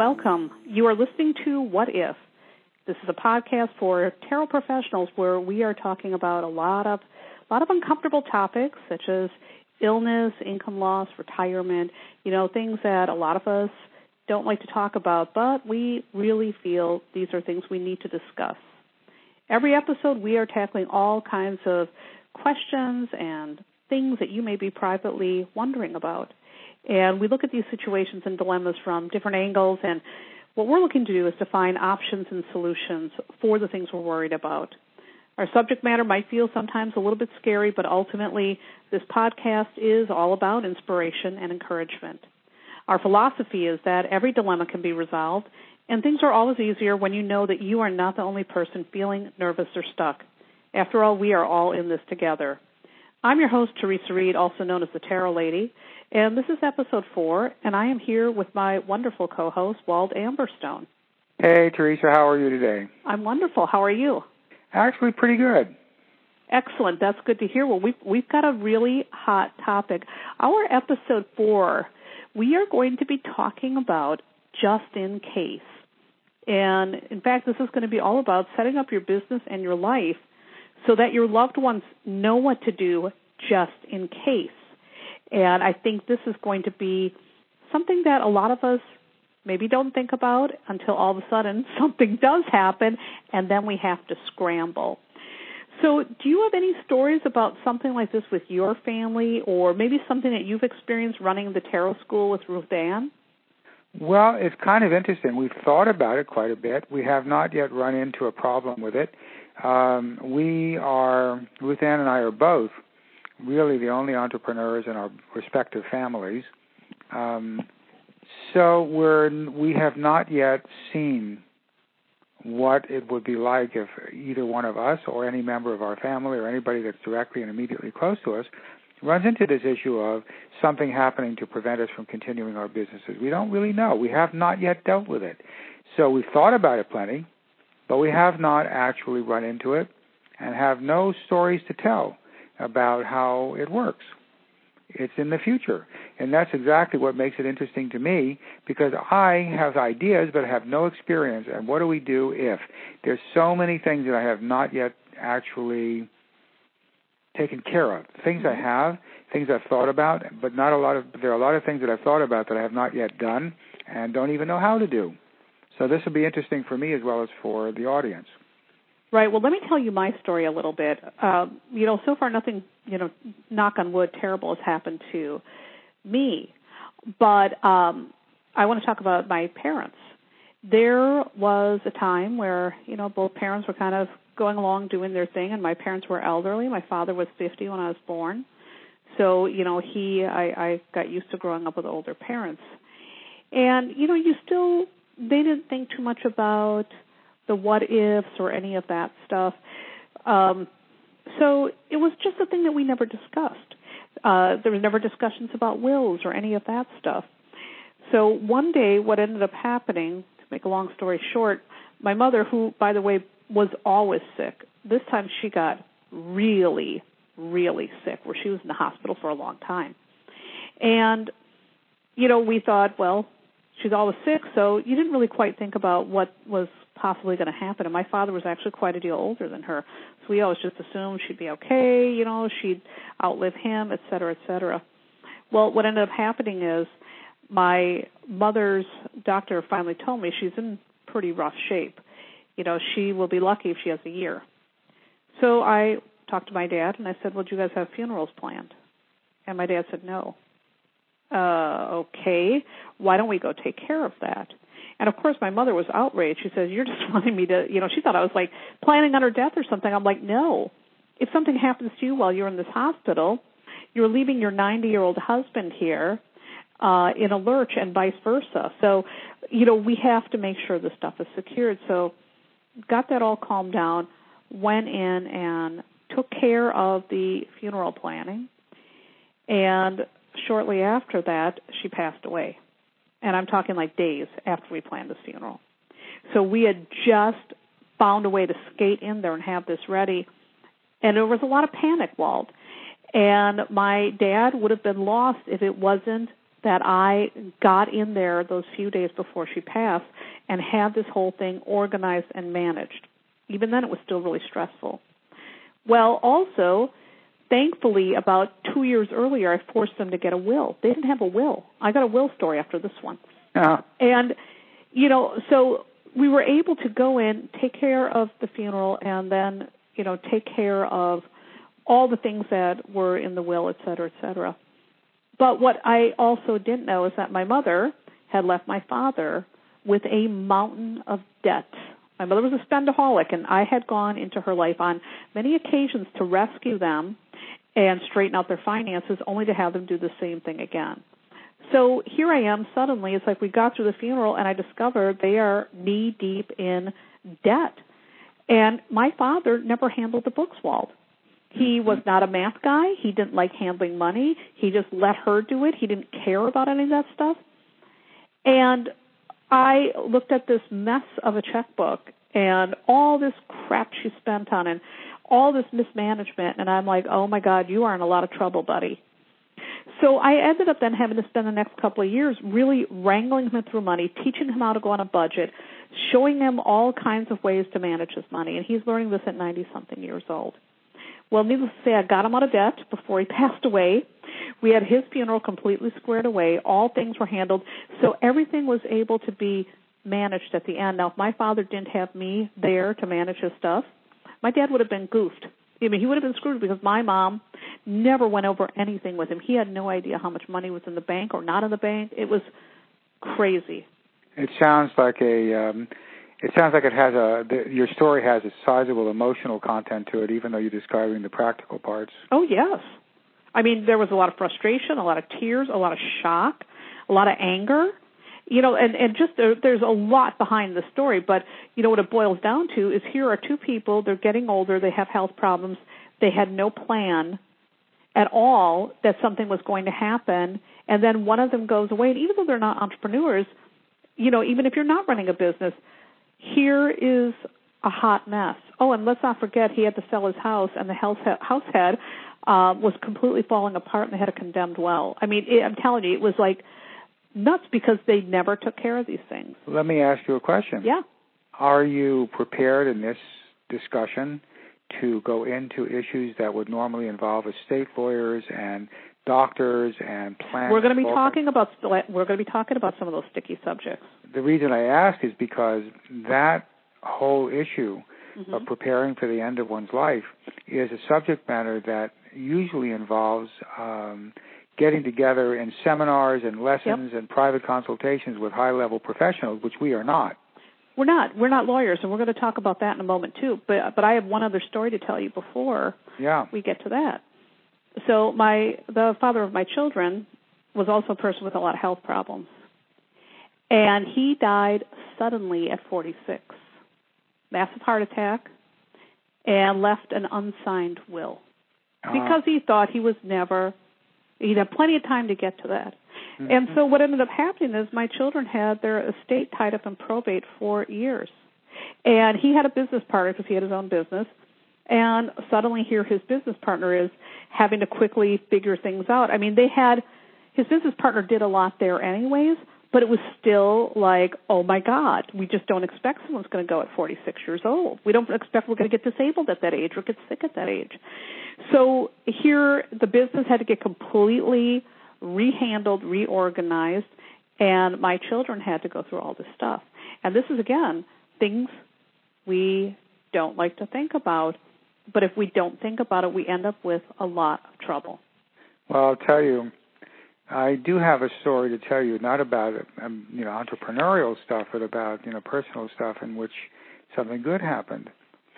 Welcome. You are listening to What If. This is a podcast for tarot professionals where we are talking about a lot of a lot of uncomfortable topics such as illness, income loss, retirement, you know, things that a lot of us don't like to talk about, but we really feel these are things we need to discuss. Every episode we are tackling all kinds of questions and things that you may be privately wondering about. And we look at these situations and dilemmas from different angles and what we're looking to do is to find options and solutions for the things we're worried about. Our subject matter might feel sometimes a little bit scary, but ultimately this podcast is all about inspiration and encouragement. Our philosophy is that every dilemma can be resolved and things are always easier when you know that you are not the only person feeling nervous or stuck. After all, we are all in this together. I'm your host, Theresa Reed, also known as the Tarot Lady, and this is episode four, and I am here with my wonderful co-host, Wald Amberstone. Hey, Theresa, how are you today? I'm wonderful. How are you? Actually, pretty good. Excellent. That's good to hear. Well, we've we've got a really hot topic. Our episode four, we are going to be talking about just in case. And in fact, this is going to be all about setting up your business and your life so that your loved ones know what to do just in case. And I think this is going to be something that a lot of us maybe don't think about until all of a sudden something does happen and then we have to scramble. So, do you have any stories about something like this with your family or maybe something that you've experienced running the tarot school with Ruth Ann? Well, it's kind of interesting. We've thought about it quite a bit. We have not yet run into a problem with it. Um, we are, Ruth Ann and I are both really the only entrepreneurs in our respective families. Um, so we're we have not yet seen what it would be like if either one of us or any member of our family or anybody that's directly and immediately close to us runs into this issue of something happening to prevent us from continuing our businesses. We don't really know. We have not yet dealt with it. So we've thought about it plenty, but we have not actually run into it and have no stories to tell about how it works. It's in the future. And that's exactly what makes it interesting to me because I have ideas but have no experience. And what do we do if? There's so many things that I have not yet actually taken care of. Things I mm-hmm. have, things I've thought about, but not a lot of there are a lot of things that I've thought about that I have not yet done and don't even know how to do. So this will be interesting for me as well as for the audience. Right. Well, let me tell you my story a little bit. Uh, you know, so far nothing, you know, knock on wood, terrible has happened to me. But um, I want to talk about my parents. There was a time where, you know, both parents were kind of going along doing their thing, and my parents were elderly. My father was 50 when I was born. So, you know, he, I, I got used to growing up with older parents. And, you know, you still, they didn't think too much about the what ifs or any of that stuff. Um, so it was just a thing that we never discussed. Uh, there was never discussions about wills or any of that stuff. So one day, what ended up happening, to make a long story short, my mother, who, by the way, was always sick, this time she got really, really sick, where she was in the hospital for a long time. And, you know, we thought, well, she's always sick, so you didn't really quite think about what was possibly going to happen. And my father was actually quite a deal older than her, so we always just assumed she'd be okay. You know, she'd outlive him, et cetera, et cetera. Well, what ended up happening is my mother's doctor finally told me she's in pretty rough shape. You know, she will be lucky if she has a year. So I talked to my dad and I said, "Well, do you guys have funerals planned?" And my dad said, "No." Uh, okay. Why don't we go take care of that? And of course, my mother was outraged. She says, "You're just wanting me to, you know." She thought I was like planning on her death or something. I'm like, "No. If something happens to you while you're in this hospital, you're leaving your 90-year-old husband here uh, in a lurch, and vice versa. So, you know, we have to make sure the stuff is secured." So, got that all calmed down. Went in and took care of the funeral planning, and shortly after that, she passed away and I'm talking like days after we planned the funeral. So we had just found a way to skate in there and have this ready, and there was a lot of panic, Wald. And my dad would have been lost if it wasn't that I got in there those few days before she passed and had this whole thing organized and managed. Even then, it was still really stressful. Well, also, thankfully, about two years earlier, I forced them to get a will. They didn't have a will. I got a will story after this one. Uh-huh. And, you know, so we were able to go in, take care of the funeral, and then, you know, take care of all the things that were in the will, et cetera, et cetera. But what I also didn't know is that my mother had left my father with a mountain of debt. My mother was a spendaholic, and I had gone into her life on many occasions to rescue them and straighten out their finances, only to have them do the same thing again. So here I am, suddenly, it's like we got through the funeral, and I discovered they are knee deep in debt. And my father never handled the books, Wald. He Mm-hmm. was not a math guy. He didn't like handling money. He just let her do it. He didn't care about any of that stuff. And I looked at this mess of a checkbook and all this crap she spent on it, all this mismanagement, and I'm like, oh my God, you are in a lot of trouble, buddy. So I ended up then having to spend the next couple of years really wrangling him through money, teaching him how to go on a budget, showing him all kinds of ways to manage his money, and he's learning this at 90 something years old. Well, needless to say, I got him out of debt before he passed away. We had his funeral completely squared away. All things were handled. So everything was able to be managed at the end. Now, if my father didn't have me there to manage his stuff, my dad would have been goofed. I mean, he would have been screwed because my mom never went over anything with him. He had no idea how much money was in the bank or not in the bank. It was crazy. It sounds like a. Um, it sounds like it has a. The, your story has a sizable emotional content to it, even though you're describing the practical parts. Oh yes, I mean there was a lot of frustration, a lot of tears, a lot of shock, a lot of anger. You know, and and just there, there's a lot behind the story, but you know what it boils down to is here are two people. They're getting older. They have health problems. They had no plan at all that something was going to happen, and then one of them goes away. And even though they're not entrepreneurs, you know, even if you're not running a business, here is a hot mess. Oh, and let's not forget he had to sell his house, and the house house head uh, was completely falling apart, and they had a condemned well. I mean, it, I'm telling you, it was like nuts because they never took care of these things. Let me ask you a question. Yeah. Are you prepared in this discussion to go into issues that would normally involve estate lawyers and doctors and plans? We're going to be talking about we're going to be talking about some of those sticky subjects. The reason I ask is because that whole issue mm-hmm. of preparing for the end of one's life is a subject matter that usually involves um, getting together in seminars and lessons yep. and private consultations with high level professionals, which we are not. We're not. We're not lawyers, and we're going to talk about that in a moment too. But but I have one other story to tell you before yeah. we get to that. So my the father of my children was also a person with a lot of health problems, and he died suddenly at 46, massive heart attack, and left an unsigned will uh, because he thought he was never. He'd have plenty of time to get to that. Mm-hmm. And so what ended up happening is my children had their estate tied up in probate for years. And he had a business partner because he had his own business. And suddenly here his business partner is having to quickly figure things out. I mean, they had his business partner did a lot there anyways, but it was still like, oh my God, we just don't expect someone's going to go at 46 years old. We don't expect we're going to get disabled at that age or get sick at that age. So here the business had to get completely rehandled, reorganized, and my children had to go through all this stuff. And this is again things we don't like to think about, but if we don't think about it, we end up with a lot of trouble. Well, I'll tell you, I do have a story to tell you, not about um, you know entrepreneurial stuff, but about you know personal stuff in which something good happened.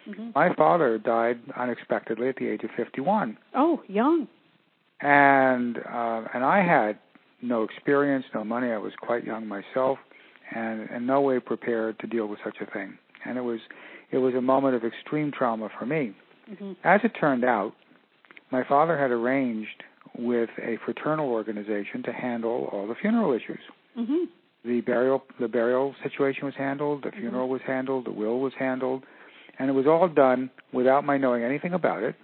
Mm-hmm. My father died unexpectedly at the age of 51. Oh, young. And uh, and I had no experience, no money. I was quite young myself, and in no way prepared to deal with such a thing. And it was it was a moment of extreme trauma for me. Mm-hmm. As it turned out, my father had arranged with a fraternal organization to handle all the funeral issues. Mm-hmm. The burial the burial situation was handled, the funeral was handled, the will was handled, and it was all done without my knowing anything about it.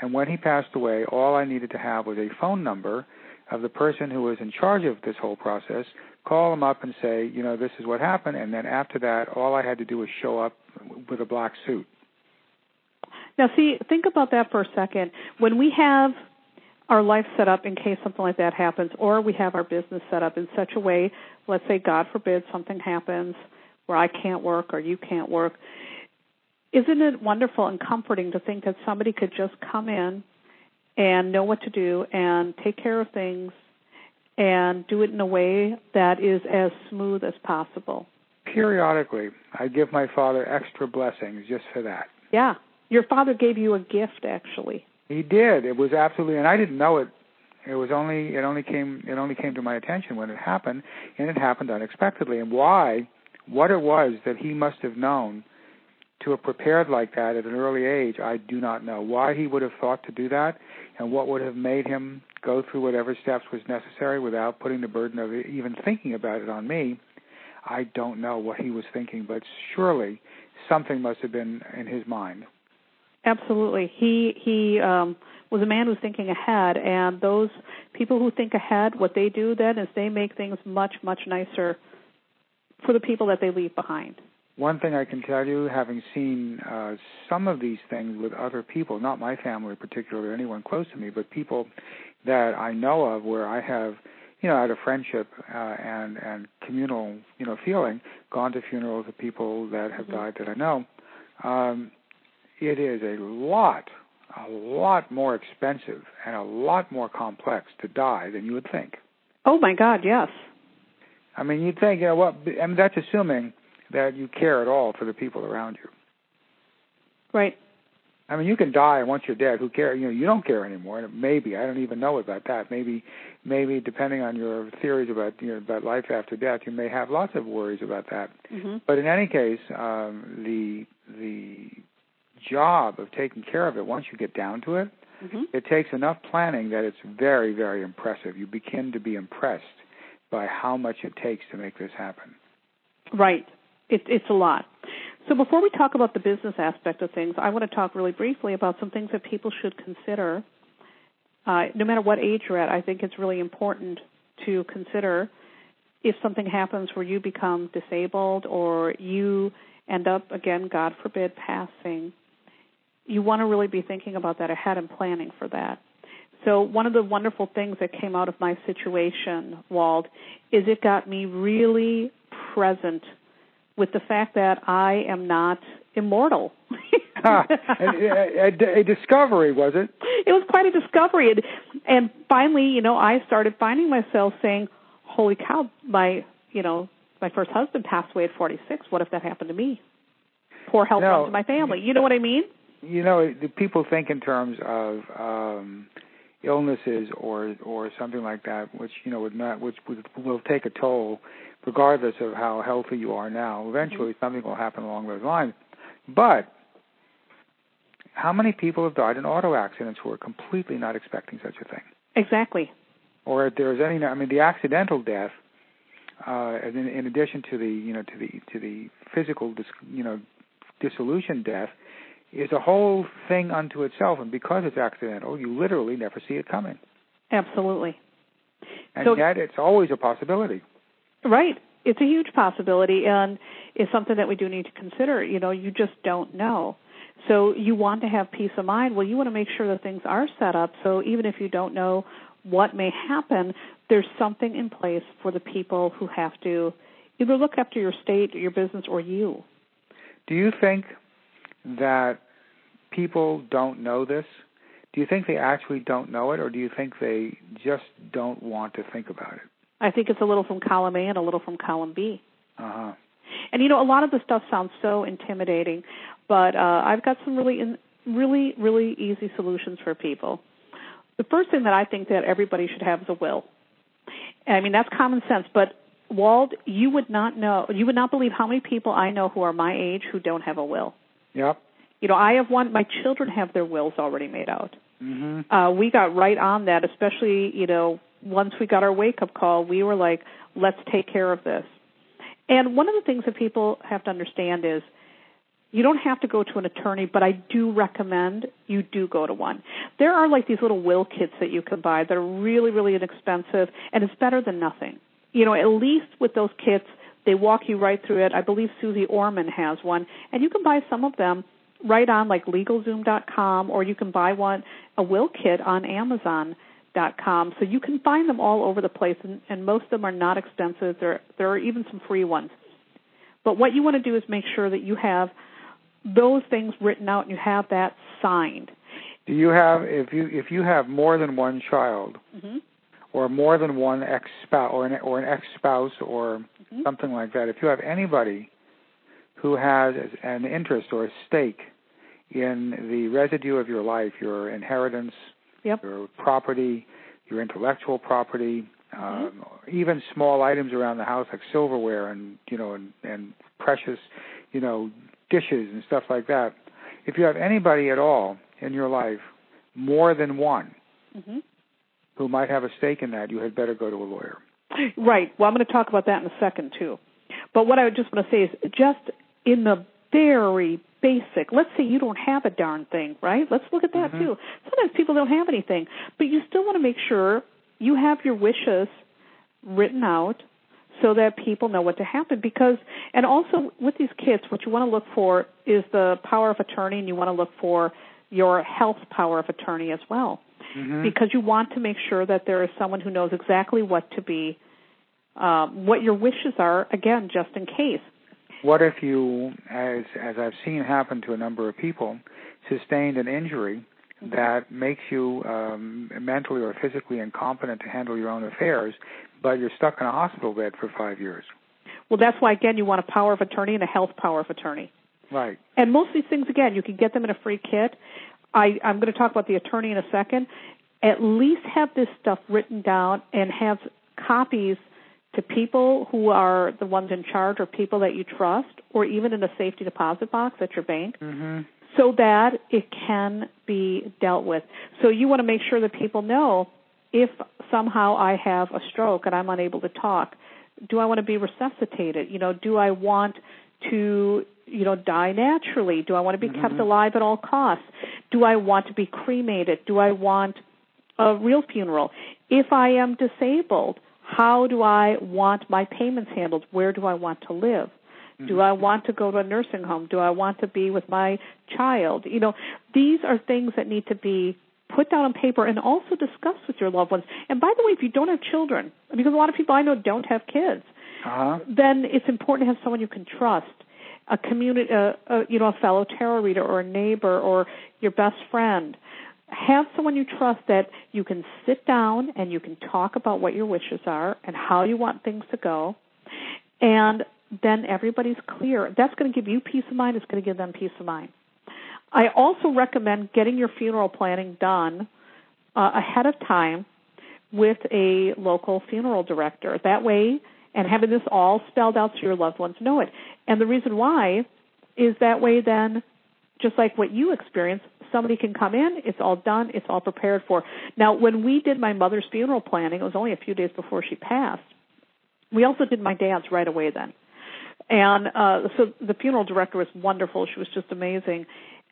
And when he passed away, all I needed to have was a phone number of the person who was in charge of this whole process, call them up and say, you know, this is what happened, and then after that, all I had to do was show up with a black suit. Now, see, think about that for a second. When we have our life set up in case something like that happens, or we have our business set up in such a way, let's say, God forbid, something happens where I can't work or you can't work, isn't it wonderful and comforting to think that somebody could just come in and know what to do and take care of things and do it in a way that is as smooth as possible? Periodically, I give my father extra blessings just for that. Yeah. Your father gave you a gift, actually. He did. It was absolutely, and I didn't know it. It was only it only came it only came to my attention when it happened, and it happened unexpectedly. And why, what it was that he must have known to have prepared like that at an early age, I do not know. Why he would have thought to do that, and what would have made him go through whatever steps was necessary without putting the burden of even thinking about it on me, I don't know what he was thinking. But surely something must have been in his mind. Absolutely. He he um was a man who's thinking ahead and those people who think ahead, what they do then is they make things much, much nicer for the people that they leave behind. One thing I can tell you, having seen uh, some of these things with other people, not my family particularly, or anyone close to me, but people that I know of where I have, you know, out of friendship uh, and and communal, you know, feeling, gone to funerals of people that have mm-hmm. died that I know. Um, it is a lot, a lot more expensive and a lot more complex to die than you would think. Oh my God, yes. I mean, you'd think, you know, what? I mean, that's assuming that you care at all for the people around you. Right. I mean, you can die and once you're dead. Who cares? You know, you don't care anymore. Maybe I don't even know about that. Maybe, maybe depending on your theories about you know about life after death, you may have lots of worries about that. Mm-hmm. But in any case, um, the the job of taking care of it once you get down to it, mm-hmm. it takes enough planning that it's very very impressive. You begin to be impressed by how much it takes to make this happen. Right. It, it's a lot. So before we talk about the business aspect of things, I want to talk really briefly about some things that people should consider. Uh, no matter what age you're at, I think it's really important to consider if something happens where you become disabled or you end up, again, God forbid, passing. You want to really be thinking about that ahead and planning for that. So one of the wonderful things that came out of my situation, Wald, is it got me really present with the fact that I am not immortal. Ah, uh, a, a, a, discovery, was it? It was quite a discovery, and, and finally, you know, I started finding myself saying, "Holy cow! My, you know, my first husband passed away at 46. What if that happened to me? Poor health no, to my family. You know what I mean? You know, people think in terms of um illnesses or or something like that, which you know would not, which would, will take a toll regardless of how healthy you are now. Eventually, mm-hmm. something will happen along those lines. But how many people have died in auto accidents who are completely not expecting such a thing? Exactly. Or if there's any, I mean, the accidental death, uh, in, in addition to the, you know, to the to the physical, dis, you know, dissolution death, is a whole thing unto itself. And because it's accidental, you literally never see it coming. Absolutely. And so, yet, it's always a possibility. Right. It's a huge possibility and it's something that we do need to consider. You know, you just don't know. So you want to have peace of mind. Well, you want to make sure that things are set up so even if you don't know what may happen, there's something in place for the people who have to either look after your state, your business, or you. Do you think that people don't know this? Do you think they actually don't know it, or do you think they just don't want to think about it? I think it's a little from column A and a little from column B. Uh-huh. And you know, a lot of the stuff sounds so intimidating, but uh, I've got some really, in, really, really easy solutions for people. The first thing that I think that everybody should have is a will. I mean, that's common sense, but Wald, you would not know, you would not believe how many people I know who are my age who don't have a will. Yep. You know, I have one. My children have their wills already made out. Mm-hmm. Uh, we got right on that, especially you know once we got our wake up call, we were like, let's take care of this. And one of the things that people have to understand is You don't have to go to an attorney, but I do recommend you do go to one. There are like these little will kits that you can buy that are really, really inexpensive, and it's better than nothing. You know, at least with those kits, they walk you right through it. I believe Susie Orman has one, and you can buy some of them right on like LegalZoom.com, or you can buy one a will kit on Amazon.com. So you can find them all over the place, and, and most of them are not expensive. There there are even some free ones. But what you want to do is make sure that you have those things written out and you have that signed. Do you have if you if you have more than one child, mm-hmm. or more than one ex spouse or an or an ex spouse or mm-hmm. something like that? If you have anybody who has an interest or a stake in the residue of your life, your inheritance, yep. your property, your intellectual property, mm-hmm. um, even small items around the house like silverware and you know and, and precious, you know, dishes and stuff like that. If you have anybody at all in your life, more than one, mm-hmm. who might have a stake in that, you had better go to a lawyer. Right. Well, I'm going to talk about that in a second too. But what I just want to say is just in the very basic. Let's say you don't have a darn thing, right? Let's look at that mm-hmm. too. Sometimes people don't have anything, but you still want to make sure you have your wishes written out so that people know what to happen because and also with these kits what you want to look for is the power of attorney and you want to look for your health power of attorney as well mm-hmm. because you want to make sure that there is someone who knows exactly what to be um, what your wishes are again just in case what if you as as i've seen happen to a number of people sustained an injury mm-hmm. that makes you um, mentally or physically incompetent to handle your own affairs but you're stuck in a hospital bed for five years. Well, that's why again you want a power of attorney and a health power of attorney. Right. And most of these things again you can get them in a free kit. I, I'm going to talk about the attorney in a second. At least have this stuff written down and have copies to people who are the ones in charge or people that you trust, or even in a safety deposit box at your bank. Mm-hmm so that it can be dealt with. So you want to make sure that people know if somehow I have a stroke and I'm unable to talk, do I want to be resuscitated? You know, do I want to, you know, die naturally? Do I want to be mm-hmm. kept alive at all costs? Do I want to be cremated? Do I want a real funeral? If I am disabled, how do I want my payments handled? Where do I want to live? Mm-hmm. Do I want to go to a nursing home? Do I want to be with my child? You know, these are things that need to be put down on paper and also discuss with your loved ones. And by the way, if you don't have children, because a lot of people I know don't have kids, uh-huh. then it's important to have someone you can trust, a community, uh, uh, you know, a fellow tarot reader or a neighbor or your best friend. Have someone you trust that you can sit down and you can talk about what your wishes are and how you want things to go. And then everybody's clear. That's going to give you peace of mind. It's going to give them peace of mind. I also recommend getting your funeral planning done uh, ahead of time with a local funeral director. That way, and having this all spelled out so your loved ones know it. And the reason why is that way then, just like what you experienced, somebody can come in, it's all done, it's all prepared for. Now, when we did my mother's funeral planning, it was only a few days before she passed. We also did my dad's right away then. And uh, so the funeral director was wonderful. She was just amazing.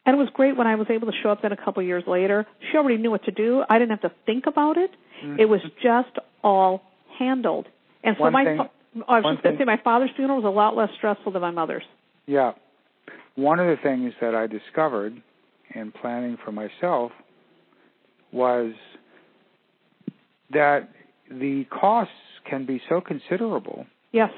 And it was great when I was able to show up then a couple of years later. She already knew what to do. I didn't have to think about it. Mm-hmm. It was just all handled. And so one my thing, I was just going to say my father's funeral was a lot less stressful than my mother's. Yeah. One of the things that I discovered in planning for myself was that the costs can be so considerable. Yes.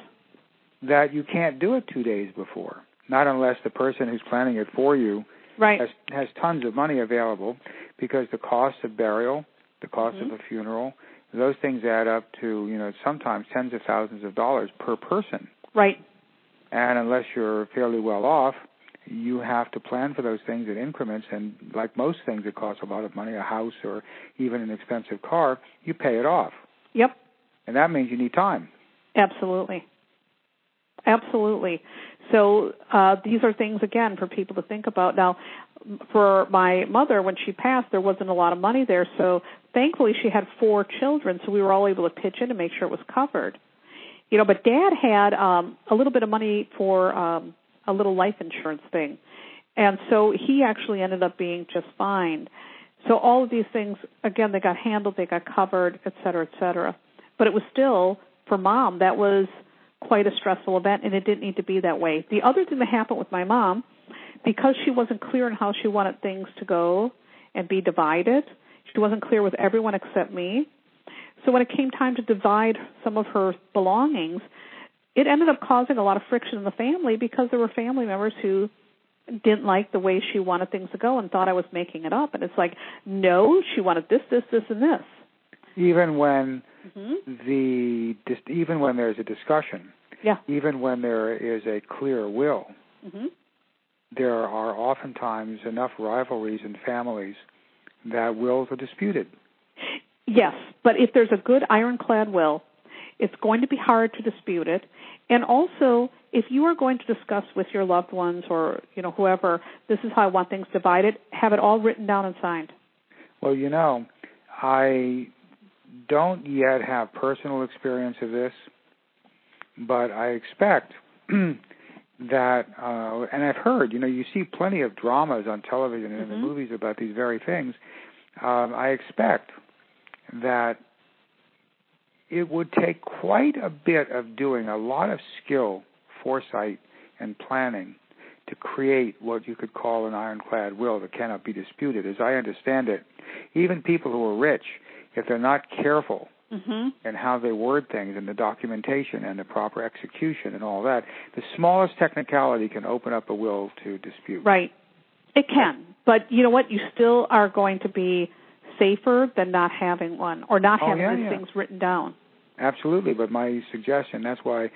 That you can't do it 2 days before. Not unless the person who's planning it for you right. has has tons of money available because the cost of burial, the cost mm-hmm. of a funeral, those things add up to you know sometimes tens of thousands of dollars per person. Right. And unless you're fairly well off, you have to plan for those things in increments. And like most things that cost a lot of money, a house or even an expensive car, you pay it off. Yep. And that means you need time. Absolutely. Absolutely. So uh, these are things again for people to think about. Now, for my mother, when she passed, there wasn't a lot of money there, so thankfully she had four children, so we were all able to pitch in to make sure it was covered. You know, but Dad had um, a little bit of money for um, a little life insurance thing. And so he actually ended up being just fine. So all of these things, again, they got handled, they got covered, et cetera, et cetera. But it was still, for mom, that was quite a stressful event, and it didn't need to be that way. The other thing that happened with my mom, because she wasn't clear on how she wanted things to go and be divided, she wasn't clear with everyone except me. So when it came time to divide some of her belongings, it ended up causing a lot of friction in the family because there were family members who didn't like the way she wanted things to go and thought I was making it up. And it's like, no, she wanted this, this, this, and this. Even when mm-hmm. the even when there's a discussion, yeah. Even when there is a clear will, mm-hmm. there are oftentimes enough rivalries in families that wills are disputed. Yes, but if there's a good ironclad will, it's going to be hard to dispute it. And also, if you are going to discuss with your loved ones or you know whoever, this is how I want things divided, have it all written down and signed. Well, you know, I don't yet have personal experience of this, but I expect that, uh, and I've heard, you know, you see plenty of dramas on television and mm-hmm. in the mm-hmm. movies about these very things. Um, I expect that it would take quite a bit of doing a lot of skill, foresight, and planning to create what you could call an ironclad will that cannot be disputed. As I understand it, even people who are rich, if they're not careful mm-hmm. and how they word things and the documentation and the proper execution and all that, the smallest technicality can open up a will to dispute. Right. It can. But you know what? You still are going to be safer than not having one or not oh, having yeah, these yeah. things written down. Absolutely, but my suggestion, that's why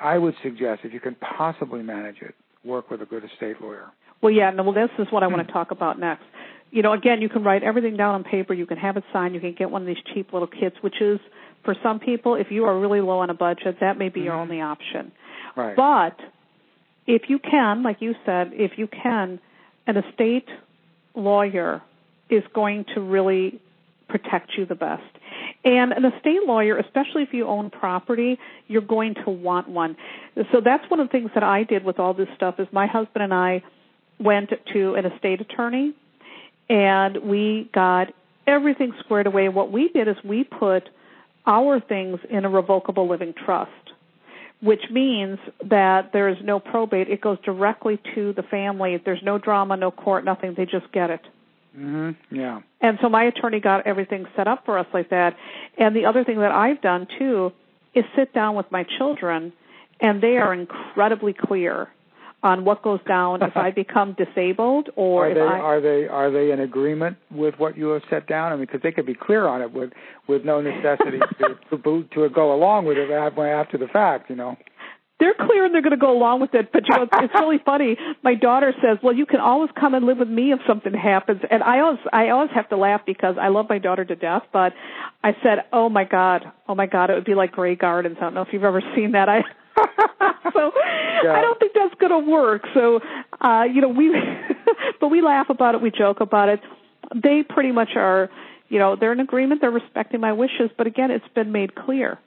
I would suggest if you can possibly manage it, work with a good estate lawyer. Well, yeah, no, well, this is what I want to talk about next. You know, again, you can write everything down on paper. You can have it signed. You can get one of these cheap little kits, which is, for some people, if you are really low on a budget, that may be mm-hmm. your only option. Right. But if you can, like you said, if you can, an estate lawyer is going to really protect you the best. And an estate lawyer, especially if you own property, you're going to want one. So that's one of the things that I did with all this stuff is my husband and I went to an estate attorney and we got everything squared away. What we did is we put our things in a revocable living trust, which means that there is no probate. It goes directly to the family. There's no drama, no court, nothing. They just get it. Mm-hmm. Yeah. And so my attorney got everything set up for us like that. And the other thing that I've done too is sit down with my children, and they are incredibly clear on what goes down if I become disabled or are they I, are they are they in agreement with what you have set down? I mean, because they could be clear on it with with no necessity to to, to go along with it after the fact, you know they're clear and they're going to go along with it. But you know, it's really funny. My daughter says, "Well, you can always come and live with me if something happens." And I always, I always have to laugh because I love my daughter to death. But I said, "Oh my God, oh my God, it would be like Grey Gardens." I don't know if you've ever seen that. I so yeah. I don't think that's going to work. So, uh, you know, we, but we laugh about it, we joke about it. They pretty much are, you know, they're in agreement. They're respecting my wishes. But again, it's been made clear.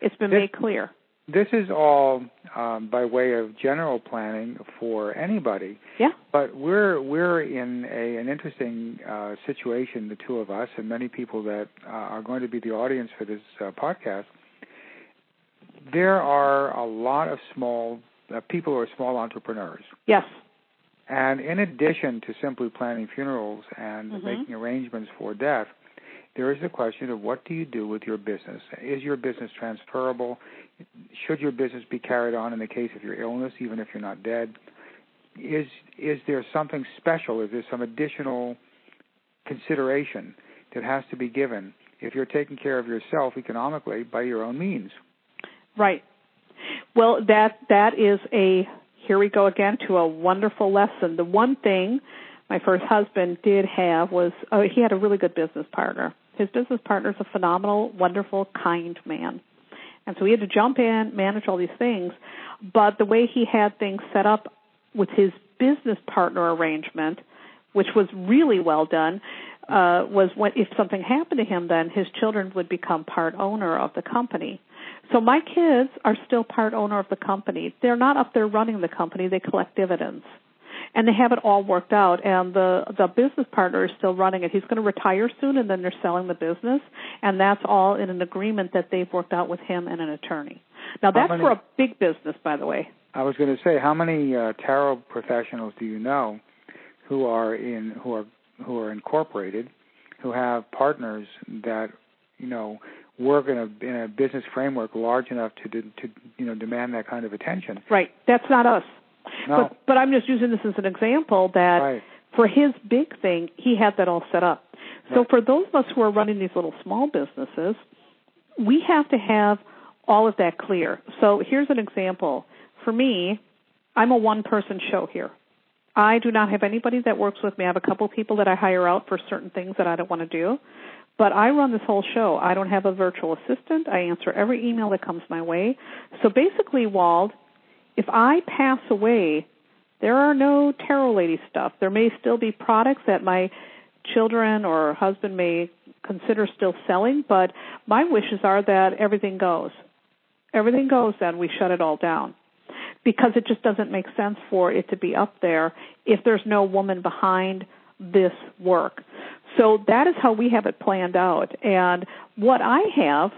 It's been made clear this is all um, by way of general planning for anybody. Yeah. But we're we're in a, an interesting uh, situation, the two of us, and many people that uh, are going to be the audience for this uh, podcast. There are a lot of small uh, people who are small entrepreneurs. Yes. And in addition to simply planning funerals and mm-hmm. making arrangements for death, there is the question of what do you do with your business? Is your business transferable? Should your business be carried on in the case of your illness, even if you're not dead? Is is there something special? Is there some additional consideration that has to be given if you're taking care of yourself economically by your own means? Right. Well, that that is a here we go again to a wonderful lesson. The one thing my first husband did have was oh, he had a really good business partner. His business partner is a phenomenal, wonderful, kind man. And so he had to jump in, manage all these things. But the way he had things set up with his business partner arrangement, which was really well done, uh, was when if something happened to him, then his children would become part owner of the company. So my kids are still part owner of the company. They're not up there running the company, they collect dividends. And they have it all worked out and the the business partner is still running it. He's going to retire soon and then they're selling the business and that's all in an agreement that they've worked out with him and an attorney. Now that's many, for a big business by the way. I was going to say how many uh, tarot professionals do you know who are in who are who are incorporated who have partners that you know work in a in a business framework large enough to to you know demand that kind of attention. Right. That's not us. No. But but I'm just using this as an example that right. for his big thing, he had that all set up. So Right. for those of us who are running these little small businesses, we have to have all of that clear. So here's an example. For me, I'm a one person show here. I do not have anybody that works with me. I have a couple people that I hire out for certain things that I don't want to do. But I run this whole show. I don't have a virtual assistant. I answer every email that comes my way. So basically, Wald, if I pass away, there are no tarot lady stuff. There may still be products that my children or husband may consider still selling, but my wishes are that everything goes. Everything goes, then we shut it all down. Because it just doesn't make sense for it to be up there if there's no woman behind this work. So that is how we have it planned out. And what I have,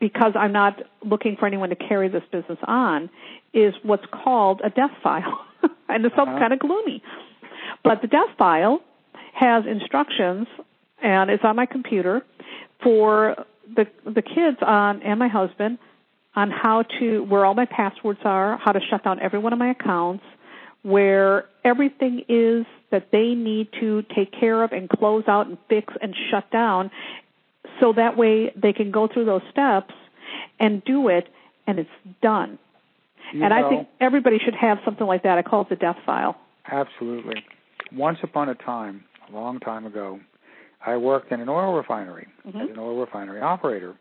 because I'm not looking for anyone to carry this business on, is what's called a death file. and it sounds Uh-huh. kind of gloomy. But the death file has instructions and it's on my computer for the the kids on and my husband on how to where all my passwords are, how to shut down every one of my accounts, where everything is that they need to take care of and close out and fix and shut down so that way they can go through those steps and do it and it's done. You and I think everybody should have something like that. I call it the death file. Absolutely. Once upon a time, a long time ago, I worked in an oil refinery Mhm. as an oil refinery operator.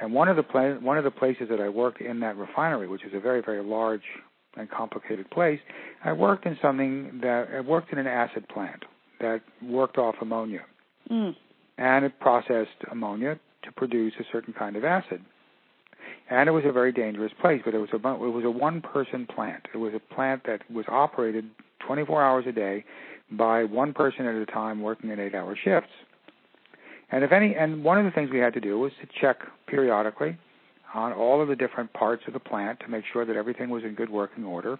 And one of the pla- one of the places that I worked in that refinery, which is a very very large and complicated place, I worked in something that I worked in an acid plant that worked off ammonia, Mm. And it processed ammonia to produce a certain kind of acid. And it was a very dangerous place, but it was a it was a one person plant. It was a plant that was operated 24 hours a day by one person at a time working in 8-hour shifts. And if any and one of the things we had to do was to check periodically on all of the different parts of the plant to make sure that everything was in good working order.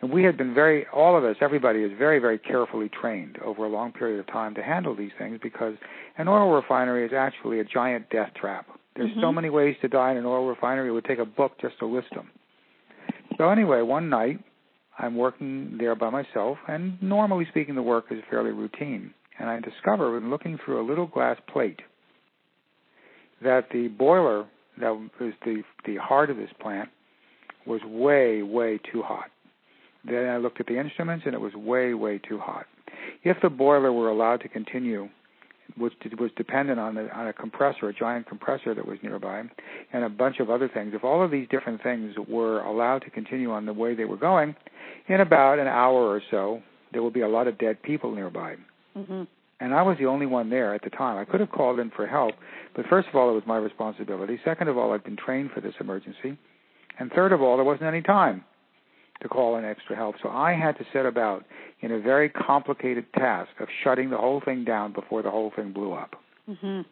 And we had been very, all of us, everybody is very, very carefully trained over a long period of time to handle these things because an oil refinery is actually a giant death trap. There's so Mhm. many ways to die in an oil refinery, it would take a book just to list them. So, anyway, one night I'm working there by myself, and normally speaking, the work is fairly routine. And I discover, when looking through a little glass plate, that the boiler that was the the heart of this plant was way way too hot. Then I looked at the instruments and it was way way too hot. If the boiler were allowed to continue, which was dependent on a, on a compressor, a giant compressor that was nearby, and a bunch of other things. If all of these different things were allowed to continue on the way they were going, in about an hour or so, there would be a lot of dead people nearby Mhm. and I was the only one there at the time. I could have called in for help, but first of all, it was my responsibility. Second of all, I'd been trained for this emergency, and third of all, there wasn't any time to call in extra help. So I had to set about in a very complicated task of shutting the whole thing down before the whole thing blew up. Mhm.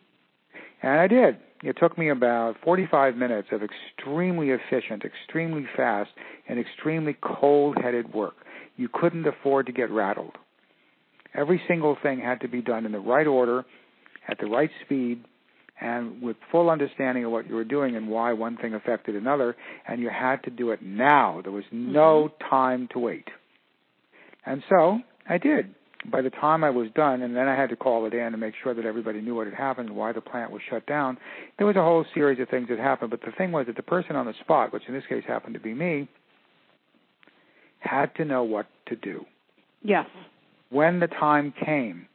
And I did. It took me about 45 minutes of extremely efficient, extremely fast, and extremely cold headed work. You couldn't afford to get rattled. Every single thing had to be done in the right order, at the right speed, and with full understanding of what you were doing and why one thing affected another, and you had to do it now. There was mm-hmm. no time to wait. And so I did. By the time I was done, and then I had to call it in and make sure that everybody knew what had happened and why the plant was shut down, there was a whole series of things that happened. But the thing was that the person on the spot, which in this case happened to be me, had to know what to do. Yes. When the time came,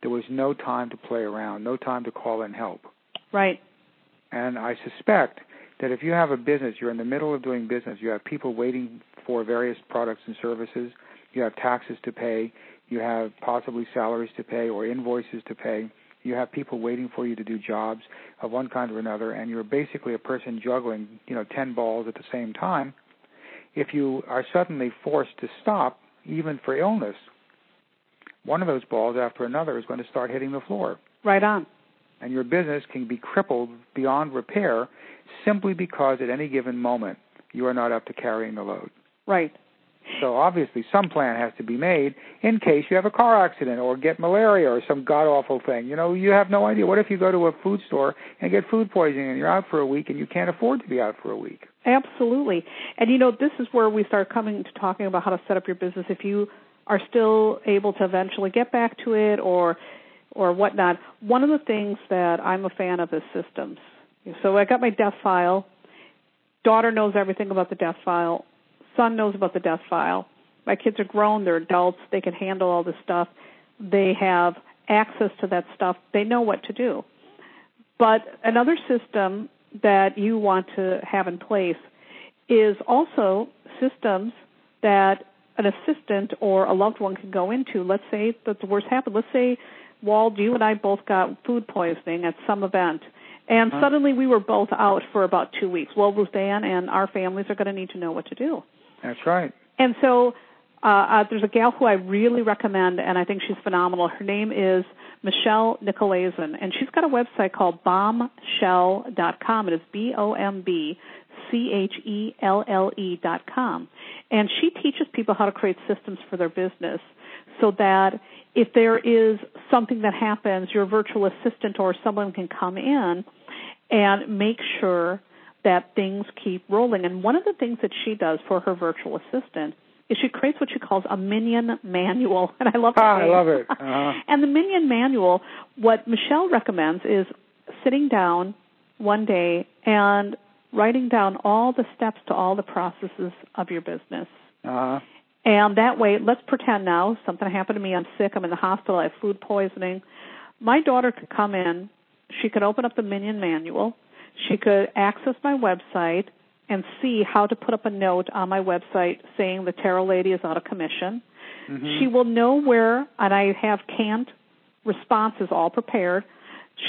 there was no time to play around, no time to call in help. Right. And I suspect that if you have a business, you're in the middle of doing business, you have people waiting for various products and services, you have taxes to pay, you have possibly salaries to pay or invoices to pay, You have people waiting for you to do jobs of one kind or another, and you're basically a person juggling, you know, 10 balls at the same time. If you are suddenly forced to stop, even for illness, one of those balls after another is going to start hitting the floor. Right on. And your business can be crippled beyond repair simply because at any given moment you are not up to carrying the load. Right. So obviously some plan has to be made in case you have a car accident or get malaria or some god awful thing. You know, you have no idea. What if you go to a food store and get food poisoning and you're out for a week and you can't afford to be out for a week? Absolutely. And you know, this is where we start coming to talking about how to set up your business if you are still able to eventually get back to it or or whatnot. One of the things that I'm a fan of is systems. So I got my death file. Daughter knows everything about the death file son knows about the death file. My kids are grown, they're adults, they can handle all this stuff. They have access to that stuff. They know what to do. But another system that you want to have in place is also systems that an assistant or a loved one can go into. Let's say that the worst happened. Let's say, Wald, you and I both got food poisoning at some event, and huh? suddenly we were both out for about two weeks. Well, Ruth Ann and our families are going to need to know what to do. That's right. And so uh, uh, there's a gal who I really recommend, and I think she's phenomenal. Her name is Michelle Nickolaisen, and she's got a website called bombchelle.com. It is B O M B C H E L L E dot com. And she teaches people how to create systems for their business so that if there is something that happens, your virtual assistant or someone can come in and make sure that things keep rolling. And one of the things that she does for her virtual assistant is she creates what she calls a minion manual, and I love ah, I love it. Uh-huh. and the minion manual, what Michelle recommends is sitting down one day and writing down all the steps to all the processes of your business. Uh-huh. And that way, let's pretend now something happened to me. I'm sick. I'm in the hospital. I have food poisoning. My daughter could come in. She could open up the Minion manual she could access my website and see how to put up a note on my website saying the tarot lady is out of commission. Mm-hmm. She will know where, and I have canned responses all prepared.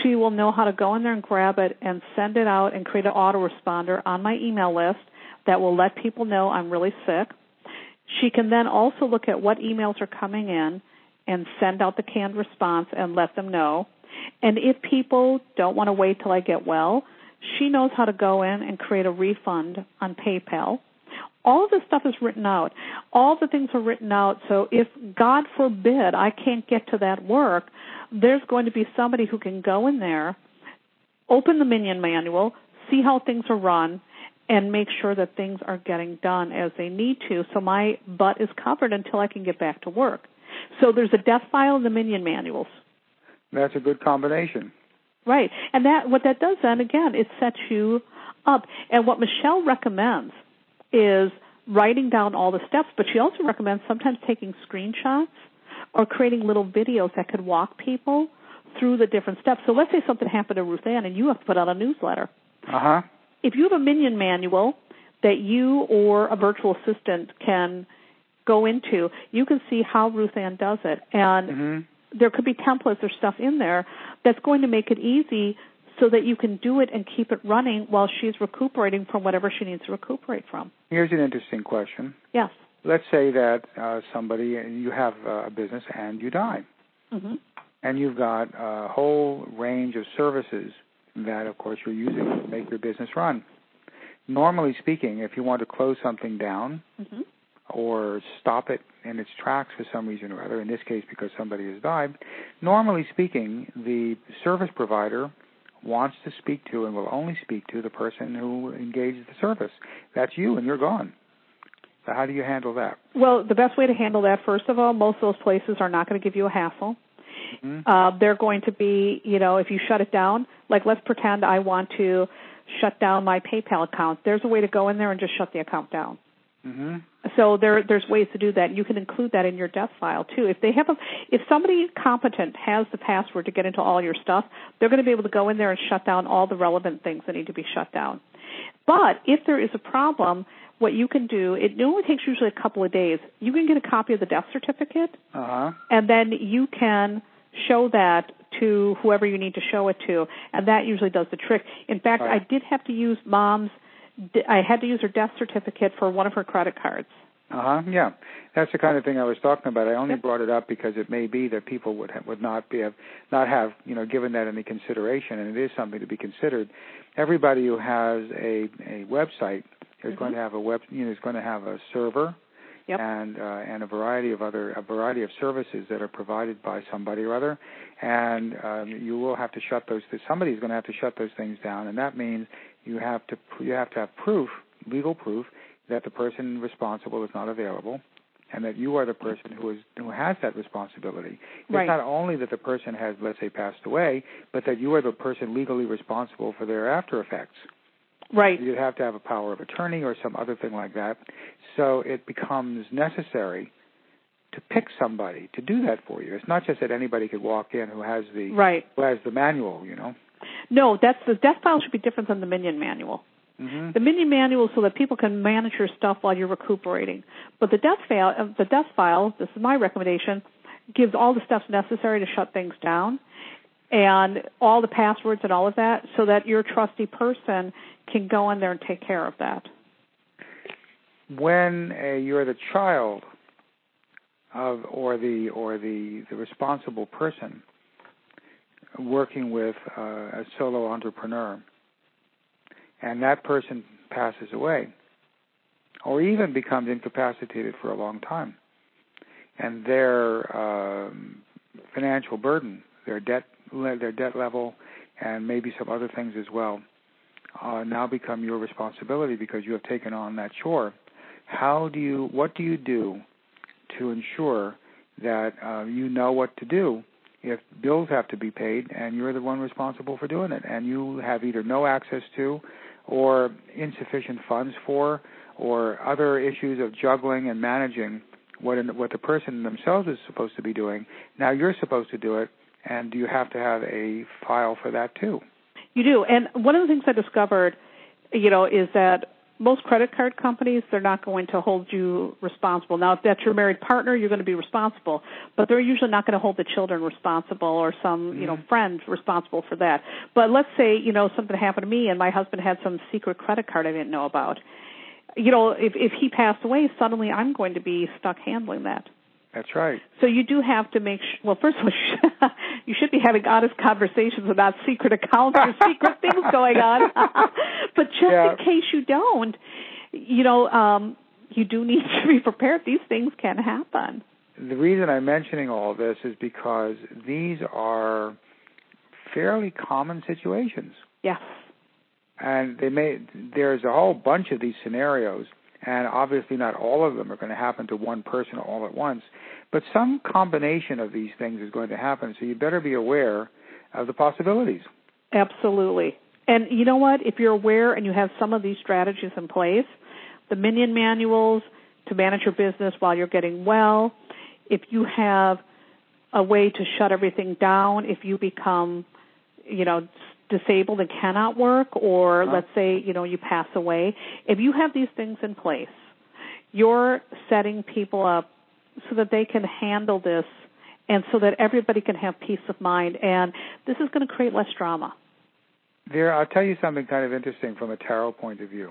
She will know how to go in there and grab it and send it out and create an autoresponder on my email list that will let people know I'm really sick. She can then also look at what emails are coming in and send out the canned response and let them know. And if people don't want to wait till I get well, she knows how to go in and create a refund on PayPal. All of this stuff is written out. All the things are written out. So if God forbid I can't get to that work, there's going to be somebody who can go in there, open the Minion manual, see how things are run, and make sure that things are getting done as they need to. So my butt is covered until I can get back to work. So there's a death file in the Minion manuals. That's a good combination. Right. And that what that does then again, it sets you up. And what Michelle recommends is writing down all the steps, but she also recommends sometimes taking screenshots or creating little videos that could walk people through the different steps. So let's say something happened to Ruth Ann and you have to put out a newsletter. Uh-huh. If you have a minion manual that you or a virtual assistant can go into, you can see how Ruth Ann does it. And mm-hmm there could be templates or stuff in there that's going to make it easy so that you can do it and keep it running while she's recuperating from whatever she needs to recuperate from. Here's an interesting question. Yes. Let's say that uh, somebody you have a business and you die, mm-hmm. and you've got a whole range of services that, of course, you're using to make your business run. Normally speaking, if you want to close something down, mm-hmm or stop it in its tracks for some reason or other, in this case because somebody has died, normally speaking, the service provider wants to speak to and will only speak to the person who engaged the service. That's you and you're gone. So how do you handle that? Well, the best way to handle that, first of all, most of those places are not going to give you a hassle. Mm-hmm. Uh, they're going to be, you know, if you shut it down, like let's pretend I want to shut down my PayPal account. There's a way to go in there and just shut the account down. Mm-hmm. So there, there's ways to do that. You can include that in your death file too. If they have a, if somebody competent has the password to get into all your stuff, they're going to be able to go in there and shut down all the relevant things that need to be shut down. But if there is a problem, what you can do, it only takes usually a couple of days. You can get a copy of the death certificate, uh-huh. and then you can show that to whoever you need to show it to, and that usually does the trick. In fact, right. I did have to use mom's. I had to use her death certificate for one of her credit cards. Uh huh. Yeah, that's the kind of thing I was talking about. I only Yep. brought it up because it may be that people would ha- would not be have not have you know given that any consideration, and it is something to be considered. Everybody who has a a website is Mhm. going to have a web you know is going to have a server Yep. and uh, and a variety of other a variety of services that are provided by somebody or other, and um, you will have to shut those. Somebody's going to have to shut those things down, and that means you have to you have to have proof, legal proof, that the person responsible is not available, and that you are the person who is who has that responsibility. Right. It's not only that the person has, let's say, passed away, but that you are the person legally responsible for their after effects. Right. You'd have to have a power of attorney or some other thing like that. So it becomes necessary to pick somebody to do that for you. It's not just that anybody could walk in who has the Right. who has the manual, you know. No, that's the death file should be different than the Minion manual. Mm-hmm. The Minion manual is so that people can manage your stuff while you're recuperating. But the death file, uh, the death file, this is my recommendation, gives all the steps necessary to shut things down and all the passwords and all of that so that your trusty person can go in there and take care of that. When uh, you're the child of or the or the the responsible person working with uh, a solo entrepreneur, and that person passes away, or even becomes incapacitated for a long time, and their um, financial burden, their debt, their debt level, and maybe some other things as well, uh, now become your responsibility because you have taken on that chore. How do you? What do you do to ensure that uh, you know what to do if bills have to be paid and you're the one responsible for doing it, and you have either no access to, or insufficient funds for, or other issues of juggling and managing what in, what the person themselves is supposed to be doing. Now you're supposed to do it, and you have to have a file for that too. You do. And one of the things I discovered, you know, is that most credit card companies they're not going to hold you responsible. Now, if that's your married partner, you're going to be responsible, but they're usually not going to hold the children responsible or some, you know, Mhm. friend responsible for that. But let's say, you know, something happened to me and my husband had some secret credit card I didn't know about. You know, if if he passed away, suddenly I'm going to be stuck handling that. That's right. So you do have to make sure. Well, first of all, you should, you should be having honest conversations about secret accounts or secret things going on. but just Yeah. in case you don't, you know, um, you do need to be prepared. These things can happen. The reason I'm mentioning all this is because these are fairly common situations. Yes. And they may there's a whole bunch of these scenarios and obviously not all of them are going to happen to one person all at once, but some combination of these things is going to happen, so you better be aware of the possibilities. Absolutely. And you know what? If you're aware and you have some of these strategies in place, the Minion manuals to manage your business while you're getting well, if you have a way to shut everything down, if you become, you know, disabled and cannot work, or Uh-huh. let's say, you know, you pass away, if you have these things in place, you're setting people up so that they can handle this and so that everybody can have peace of mind. And this is going to create less drama. There, I'll tell you something kind of interesting from a tarot point of view.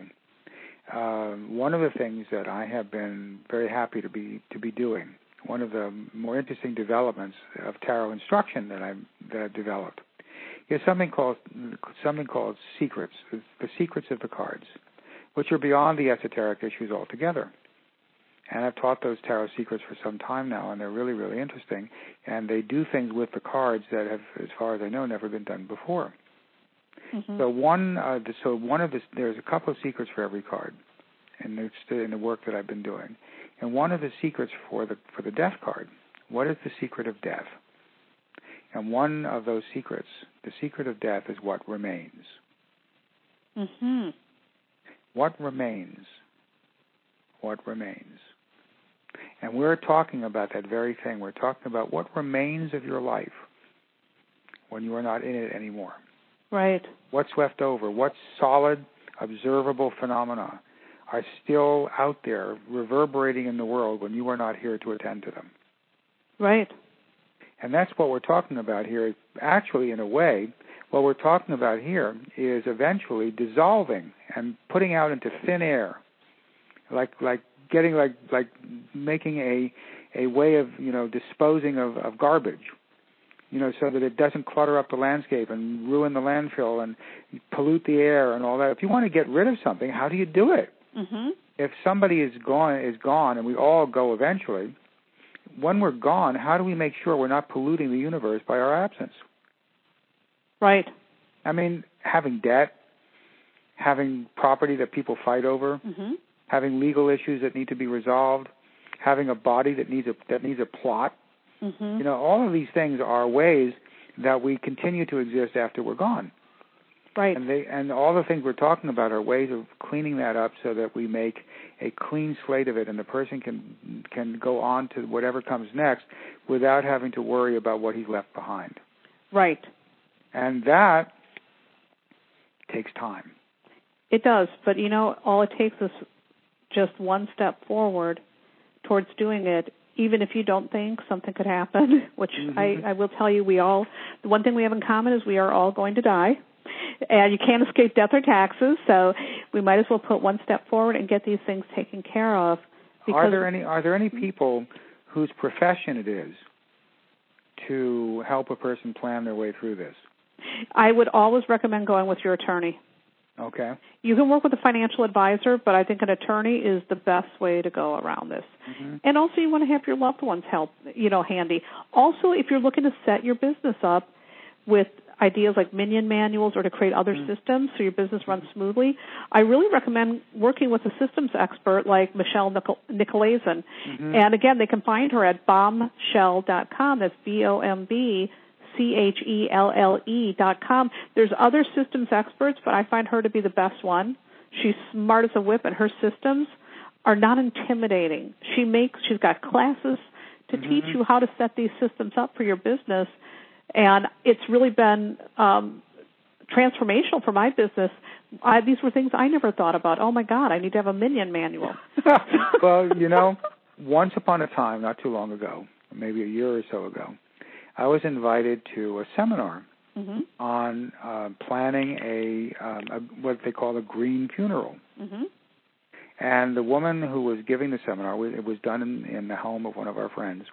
Um, one of the things that I have been very happy to be to be doing, one of the more interesting developments of tarot instruction that I that I've developed, is something called something called secrets, the, secrets of the cards, which are beyond the esoteric issues altogether. And I've taught those tarot secrets for some time now, and they're really, really interesting. And they do things with the cards that have, as far as I know, never been done before. Mm-hmm. So one, uh, the, so one of the there's a couple of secrets for every card, in the in the work that I've been doing, and one of the secrets for the for the death card, what is the secret of death? And one of those secrets, the secret of death, is what remains. hmm What remains? What remains? And we're talking about that very thing. We're talking about what remains of your life when you are not in it anymore. Right. what's left over, what solid, observable phenomena are still out there reverberating in the world when you are not here to attend to them. Right. And that's what we're talking about here. Actually, in a way, what we're talking about here is eventually dissolving and putting out into thin air, like like getting like like making a a way of you know disposing of, of garbage, you know, so that it doesn't clutter up the landscape and ruin the landfill and pollute the air and all that. If you want to get rid of something, how do you do it? Mm-hmm. If somebody is gone is gone, and we all go eventually, when we're gone, how do we make sure we're not polluting the universe by our absence? Right. I mean, having debt, having property that people fight over, mm-hmm. having legal issues that need to be resolved, having a body that needs a that needs a plot. Mm-hmm. You know, all of these things are ways that we continue to exist after we're gone. Right. And they and all the things we're talking about are ways of cleaning that up so that we make a clean slate of it and the person can can go on to whatever comes next without having to worry about what he's left behind. Right. And that takes time. It does, but you know, all it takes is just one step forward towards doing it. Even if you don't think something could happen, which mm-hmm. I, I will tell you, we all the one thing we have in common is we are all going to die, and you can't escape death or taxes. So we might as well put one step forward and get these things taken care of. Are there any Are there any people whose profession it is to help a person plan their way through this? I would always recommend going with your attorney. Okay. You can work with a financial advisor, but I think an attorney is the best way to go around this. Mm-hmm. And also, you want to have your loved ones help, you know, handy. Also, if you're looking to set your business up with ideas like minion manuals or to create other mm-hmm. systems so your business runs smoothly, I really recommend working with a systems expert like Michelle Nicol- Nickolaisen. Mm-hmm. And again, they can find her at bombchelle.com. That's B O M B C H E L L E dot com. There's other systems experts, but I find her to be the best one. She's smart as a whip, and her systems are not intimidating. She makes she's got classes to mm-hmm. teach you how to set these systems up for your business, and it's really been um, transformational for my business. I, these were things I never thought about. Oh my God, I need to have a minion manual. well, you know, once upon a time, not too long ago, maybe a year or so ago, I was invited to a seminar mm-hmm. on uh, planning a, um, a, what they call a green funeral. Mm-hmm. And the woman who was giving the seminar, it was done in, in the home of one of our friends,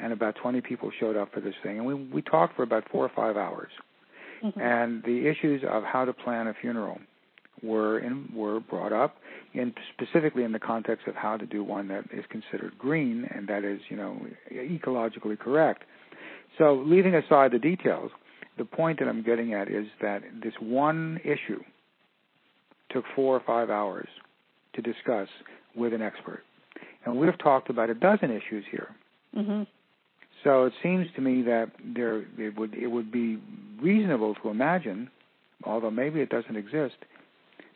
and about 20 people showed up for this thing, and we we talked for about four or five hours. Mm-hmm. And the issues of how to plan a funeral were in, were brought up, and specifically in the context of how to do one that is considered green and that is, you know, ecologically correct. So, leaving aside the details, the point that I'm getting at is that this one issue took four or five hours to discuss with an expert. And we've talked about a dozen issues here. Mm-hmm. So it seems to me that there it would it would be reasonable to imagine, although maybe it doesn't exist,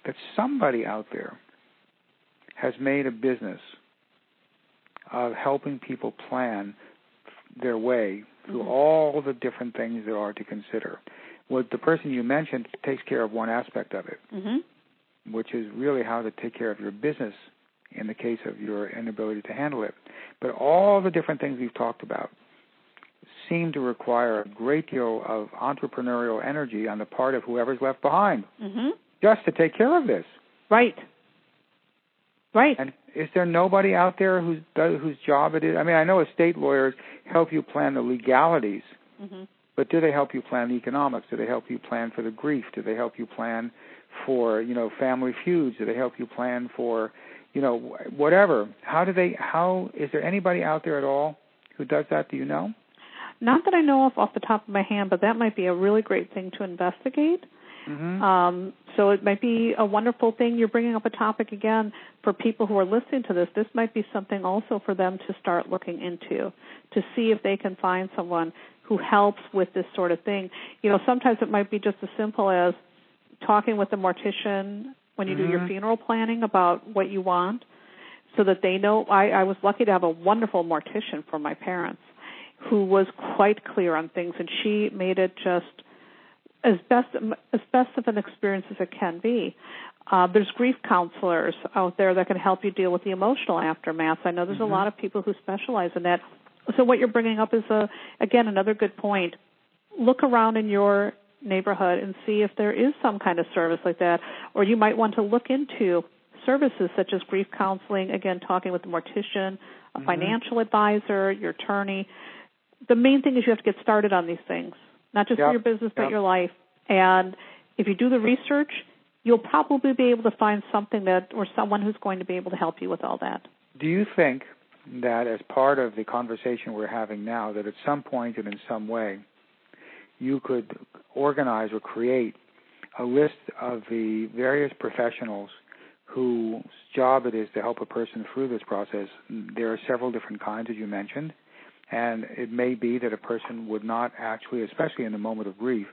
that somebody out there has made a business of helping people plan their way through mm-hmm. all the different things there are to consider. What the person you mentioned takes care of one aspect of it, mm-hmm. which is really how to take care of your business in the case of your inability to handle it. But all the different things we've talked about seem to require a great deal of entrepreneurial energy on the part of whoever's left behind mm-hmm. just to take care of this. Right. Right. And is there nobody out there whose whose job it is? I mean, I know estate lawyers help you plan the legalities, mm-hmm. but do they help you plan the economics? Do they help you plan for the grief? Do they help you plan for you know family feuds? Do they help you plan for you know whatever? How do they? How is there anybody out there at all who does that? Do you know? Not that I know of off the top of my hand, but that might be a really great thing to investigate. Mm-hmm. Um, so it might be a wonderful thing. You're bringing up a topic again for people who are listening to this. This might be something also for them to start looking into to see if they can find someone who helps with this sort of thing. You know, sometimes it might be just as simple as talking with the mortician when you mm-hmm. do your funeral planning about what you want so that they know I, I was lucky to have a wonderful mortician for my parents who was quite clear on things and she made it just as best as best of an experience as it can be. Uh, there's grief counselors out there that can help you deal with the emotional aftermath. I know there's mm-hmm. a lot of people who specialize in that. so what you're bringing up is a again another good point. Look around in your neighborhood and see if there is some kind of service like that, or you might want to look into services such as grief counseling. Again, talking with a mortician, a mm-hmm. financial advisor, your attorney. The main thing is you have to get started on these things, not just yep. for your business but yep. your life. And if you do the research, you'll probably be able to find something that or someone who's going to be able to help you with all that. Do you think that as part of the conversation we're having now, that at some point and in some way, you could organize or create a list of the various professionals whose job it is to help a person through this process. There are several different kinds, as you mentioned, and it may be that a person would not actually, especially in the moment of grief,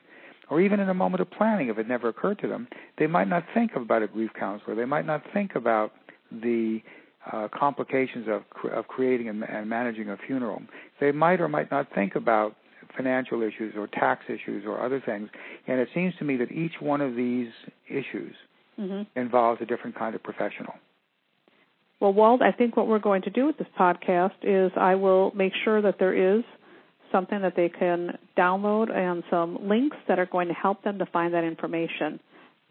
or even in a moment of planning, if it never occurred to them, they might not think about a grief counselor. They might not think about the uh, complications of of creating and, and managing a funeral. They might or might not think about financial issues or tax issues or other things. And it seems to me that each one of these issues mm-hmm. involves a different kind of professional. Well, Wald, I think what we're going to do with this podcast is I will make sure that there is something that they can download and some links that are going to help them to find that information.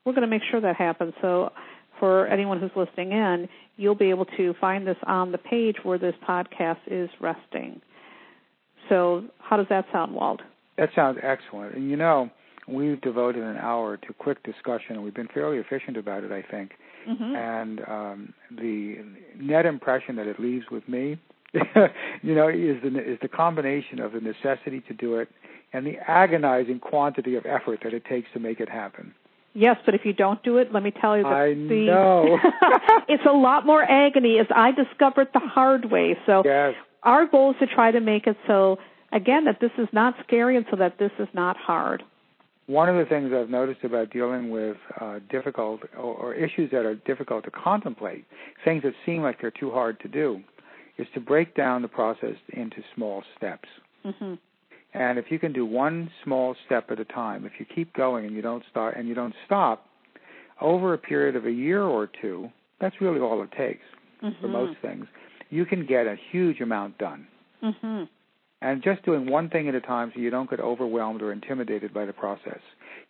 We're going to make sure that happens. So for anyone who's listening in, you'll be able to find this on the page where this podcast is resting. So, how does that sound, Wald? That sounds excellent. And you know, we've devoted an hour to quick discussion, and we've been fairly efficient about it, I think. Mm-hmm. And um, the net impression that it leaves with me, you know, is the is the combination of the necessity to do it and the agonizing quantity of effort that it takes to make it happen. Yes, but if you don't do it, let me tell you that I the know. it's a lot more agony as I discovered the hard way. So yes. our goal is to try to make it so again that this is not scary and so that this is not hard. One of the things I've noticed about dealing with uh, difficult or, or issues that are difficult to contemplate, things that seem like they're too hard to do, is to break down the process into small steps. Mm-hmm. And if you can do one small step at a time, if you keep going and you don't start and you don't stop, over a period of a year or two, that's really all it takes mm-hmm. for most things. You can get a huge amount done. Mm-hmm. And just doing one thing at a time so you don't get overwhelmed or intimidated by the process.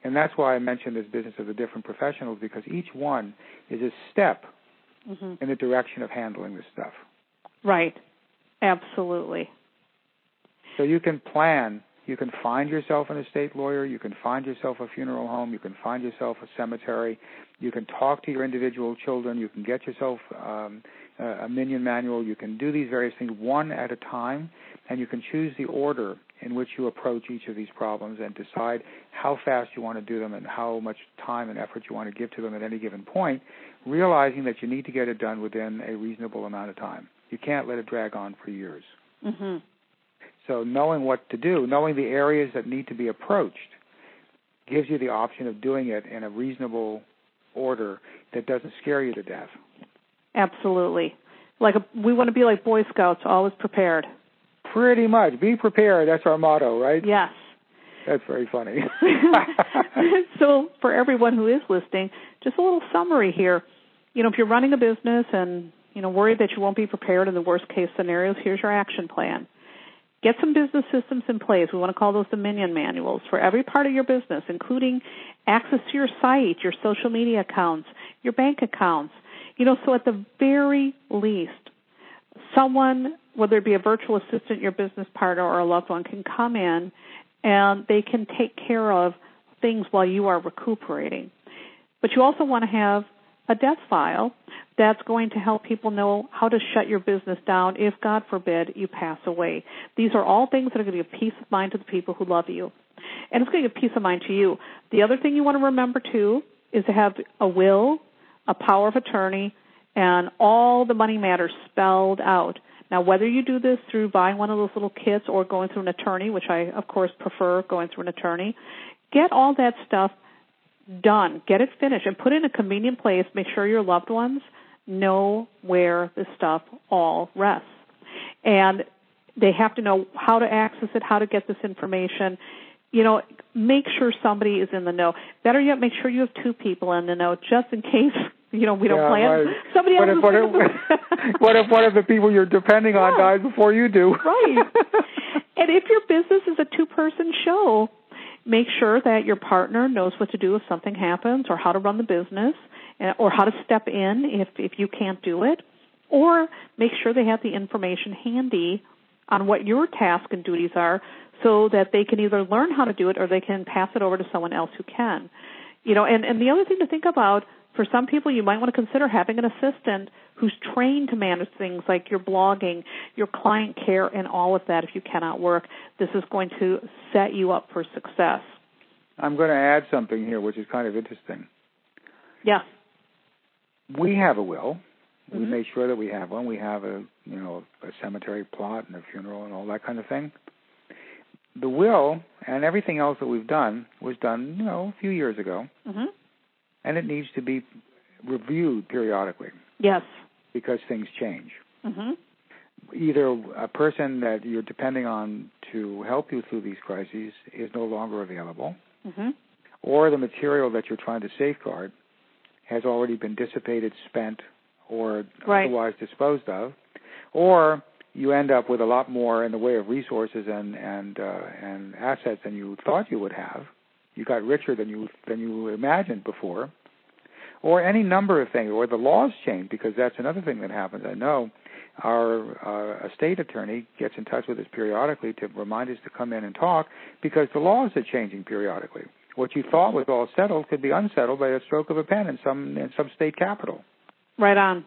And that's why I mentioned this business of the different professionals because each one is a step mm-hmm. in the direction of handling this stuff. Right. Absolutely. So you can plan. You can find yourself an estate lawyer. You can find yourself a funeral home. You can find yourself a cemetery. You can talk to your individual children. You can get yourself um, a minion manual. You can do these various things one at a time, and you can choose the order in which you approach each of these problems and decide how fast you want to do them and how much time and effort you want to give to them at any given point, realizing that you need to get it done within a reasonable amount of time. You can't let it drag on for years. Mm-hmm. So knowing what to do, knowing the areas that need to be approached, gives you the option of doing it in a reasonable order that doesn't scare you to death. Absolutely. Like a, we want to be like Boy Scouts, always prepared. Pretty much. Be prepared. That's our motto, right? Yes. That's very funny. so, for everyone who is listening, just a little summary here. You know, if you're running a business and you know worried that you won't be prepared in the worst case scenarios, here's your action plan. Get some business systems in place. We want to call those dominion manuals for every part of your business, including access to your site, your social media accounts, your bank accounts. You know, so at the very least, someone, whether it be a virtual assistant, your business partner, or a loved one, can come in and they can take care of things while you are recuperating. But you also want to have a death file that's going to help people know how to shut your business down if, God forbid, you pass away. These are all things that are going to give peace of mind to the people who love you. And it's going to give peace of mind to you. The other thing you want to remember, too, is to have a will, a power of attorney, and all the money matters spelled out. Now, whether you do this through buying one of those little kits or going through an attorney, which I, of course, prefer going through an attorney, get all that stuff done. Get it finished and put it in a convenient place. Make sure your loved ones know where the stuff all rests. And they have to know how to access it, how to get this information. You know, make sure somebody is in the know. Better yet, make sure you have two people in the know just in case You know, we don't Yeah, plan. right. Somebody What else. if, what, if, what if one of the people you're depending on Yeah. dies before you do? Right. and if your business is a two-person show, make sure that your partner knows what to do if something happens, or how to run the business, uh, or how to step in if if you can't do it, or make sure they have the information handy on what your tasks and duties are, so that they can either learn how to do it or they can pass it over to someone else who can. You know, and and the other thing to think about for some people, you might want to consider having an assistant who's trained to manage things like your blogging, your client care, and all of that if you cannot work. This is going to set you up for success. I'm going to add something here, which is kind of interesting. Yeah. We have a will. We Mhm. make sure that we have one. We have a you know a cemetery plot and a funeral and all that kind of thing. The will and everything else that we've done was done you know a few years ago, hmm and it needs to be reviewed periodically Yes. because things change. hmm Either a person that you're depending on to help you through these crises is no longer available, hmm or the material that you're trying to safeguard has already been dissipated, spent, or Right. otherwise disposed of, or you end up with a lot more in the way of resources and and uh, and assets than you thought you would have. You got richer than you than you imagined before, or any number of things, or the laws change because that's another thing that happens. I know our uh, estate attorney gets in touch with us periodically to remind us to come in and talk because the laws are changing periodically. What you thought was all settled could be unsettled by a stroke of a pen in some in some state capital. Right on.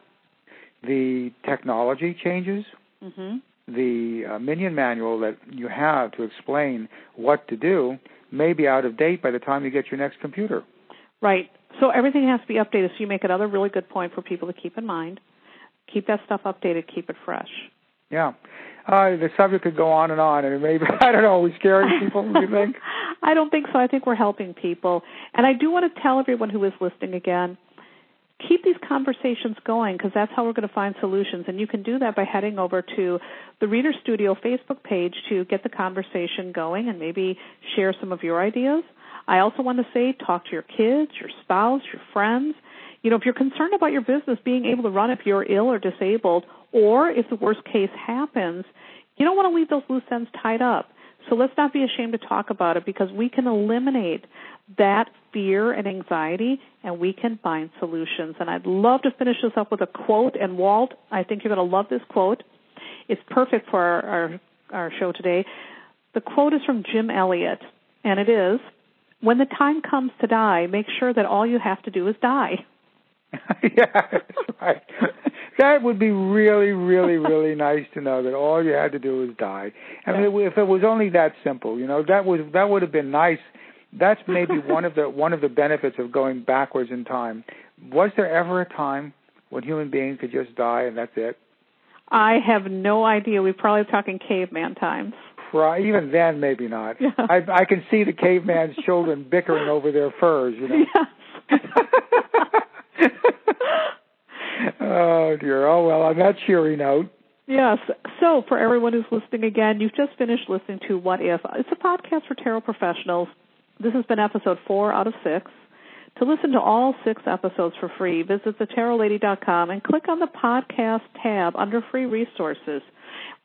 The technology changes. hmm The uh, minion manual that you have to explain what to do may be out of date by the time you get your next computer. Right. So everything has to be updated. So you make another really good point for people to keep in mind. Keep that stuff updated. Keep it fresh. Yeah. Uh, the subject could go on and on, and it may be, I don't know, are we scaring people, do you think? I don't think so. I think we're helping people. And I do want to tell everyone who is listening again keep these conversations going because that's how we're going to find solutions. And you can do that by heading over to the Reader Studio Facebook page to get the conversation going and maybe share some of your ideas. I also want to say talk to your kids, your spouse, your friends. You know, if you're concerned about your business being able to run if you're ill or disabled, or if the worst case happens, you don't want to leave those loose ends tied up. So let's not be ashamed to talk about it because we can eliminate that fear and anxiety and we can find solutions. And I'd love to finish this up with a quote. And Wald, I think you're going to love this quote. It's perfect for our, our, our show today. The quote is from Jim Elliot, and it is When the time comes to die, make sure that all you have to do is die. yeah, that's right. That would be really, really, really nice to know that all you had to do was die. I mean, if it was only that simple, you know, that was that would have been nice. That's maybe one of the one of the benefits of going backwards in time. Was there ever a time when human beings could just die and that's it? I have no idea. We're probably talking caveman times. Right, even then, maybe not. Yeah. I, I can see the caveman's children bickering over their furs. You know. Yes. Oh dear. Oh well. On that cheery note, Yes. So, for everyone who's listening again, you've just finished listening to What If. It's a podcast for tarot professionals. This has been episode four out of six. To listen to all six episodes for free, visit thetarotlady.com and click on the podcast tab under free resources,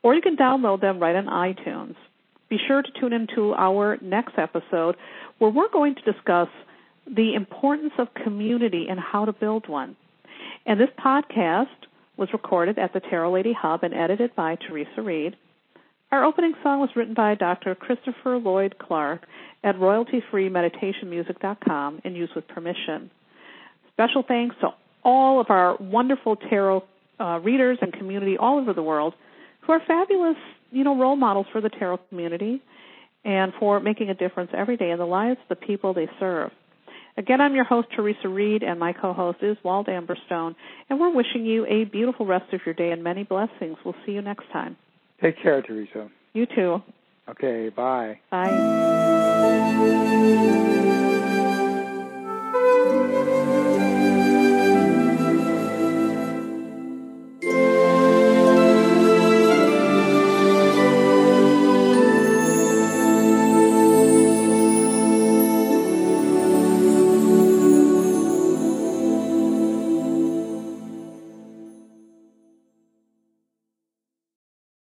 or you can download them right on iTunes. Be sure to tune into our next episode where we're going to discuss the importance of community and how to build one. And this podcast was recorded at the Tarot Lady Hub and edited by Theresa Reed. Our opening song was written by Dr. Christopher Lloyd Clarke at royaltyfreemeditationmusic.com and used with permission. Special thanks to all of our wonderful tarot uh, readers and community all over the world who are fabulous, you know, role models for the tarot community and for making a difference every day in the lives of the people they serve. Again, I'm your host, Theresa Reed, and my co-host is Wald Amberstone, and we're wishing you a beautiful rest of your day and many blessings. We'll see you next time. take care, Theresa. You too. Okay. Bye. Bye.